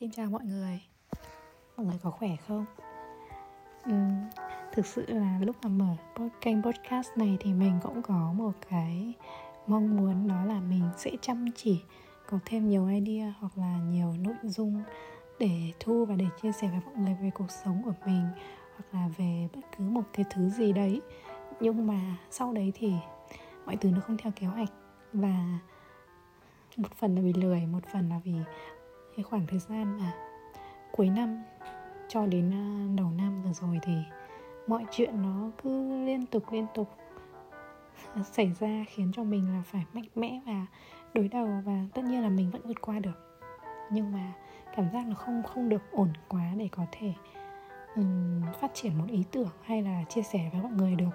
Xin chào mọi người Mọi người có khỏe không? Uhm, thực sự là lúc mà mở kênh podcast này thì mình cũng có một cái mong muốn đó là mình sẽ chăm chỉ có thêm nhiều idea hoặc là nhiều nội dung để thu và để chia sẻ với mọi người về cuộc sống của mình hoặc là về bất cứ một cái thứ gì đấy nhưng mà sau đấy thì mọi thứ nó không theo kế hoạch và một phần là vì lười một phần là vì cái khoảng thời gian mà cuối năm cho đến à, đầu năm vừa rồi thì mọi chuyện nó cứ liên tục liên tục xảy ra khiến cho mình là phải mạnh mẽ và đối đầu và tất nhiên là mình vẫn vượt qua được. Nhưng mà cảm giác nó không không được ổn quá để có thể um, phát triển một ý tưởng hay là chia sẻ với mọi người được.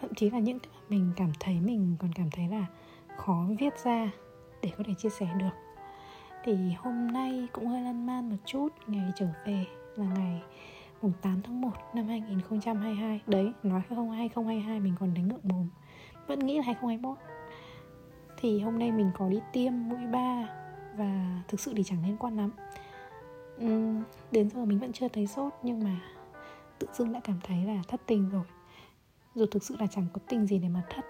Thậm chí là những mà mình cảm thấy mình còn cảm thấy là khó viết ra để có thể chia sẻ được thì hôm nay cũng hơi lăn man một chút ngày trở về là ngày mùng 8 tháng 1 năm 2022 Đấy, nói không 2022 mình còn đánh ngượng mồm. Vẫn nghĩ là 2021 Thì hôm nay mình có đi tiêm mũi 3 Và thực sự thì chẳng liên quan lắm. Uhm, Đến giờ mình vẫn chưa thấy sốt Nhưng mà tự dưng đã cảm thấy là thất tình rồi. Dù thực sự là chẳng có tình gì để mà thất.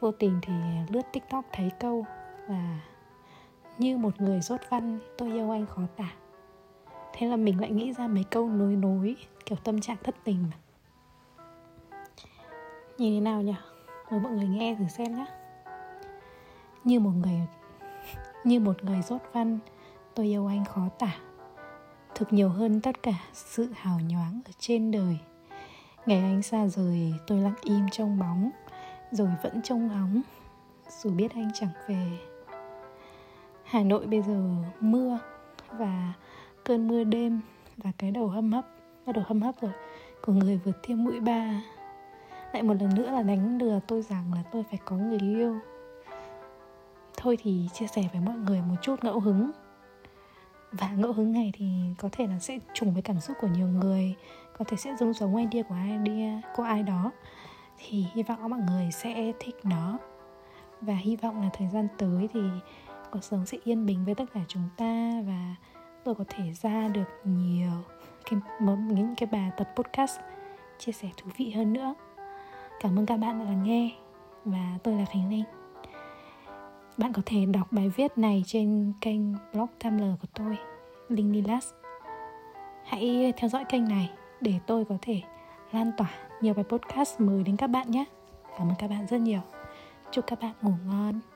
Vô tình thì lướt tiktok thấy câu Và như một người rốt văn, tôi yêu anh khó tả. Thế là mình lại nghĩ ra mấy câu nối nối, kiểu tâm trạng thất tình mà. Như thế nào nhỉ mời mọi người nghe thử xem nhé như một người, như một người rốt văn, tôi yêu anh khó tả. Thực nhiều hơn tất cả sự hào nhoáng ở trên đời. Ngày anh xa rời, tôi lặng im trong bóng, rồi vẫn trông ngóng. Dù biết anh chẳng về Hà Nội bây giờ mưa và cơn mưa đêm và cái đầu hâm hấp, bắt đầu hâm hấp rồi, của người vừa tiêm mũi ba. Lại một lần nữa là đánh lừa tôi rằng là tôi phải có người yêu. Thôi thì chia sẻ với mọi người một chút ngẫu hứng. Và ngẫu hứng này thì có thể là sẽ trùng với cảm xúc của nhiều người, có thể sẽ giống giống idea của ai idea của ai đó. Thì hy vọng mọi người sẽ thích nó. Và hy vọng là thời gian tới thì cuộc sống sẽ yên bình với tất cả chúng ta và tôi có thể ra được nhiều cái những cái bài tập podcast chia sẻ thú vị hơn nữa. Cảm ơn các bạn đã lắng nghe và tôi là khánh linh. Bạn có thể đọc bài viết này trên kênh blog Tumblr của tôi Linh Lilas hãy theo dõi kênh này để tôi có thể lan tỏa nhiều bài podcast mới đến các bạn nhé. Cảm ơn các bạn rất nhiều. Chúc các bạn ngủ ngon.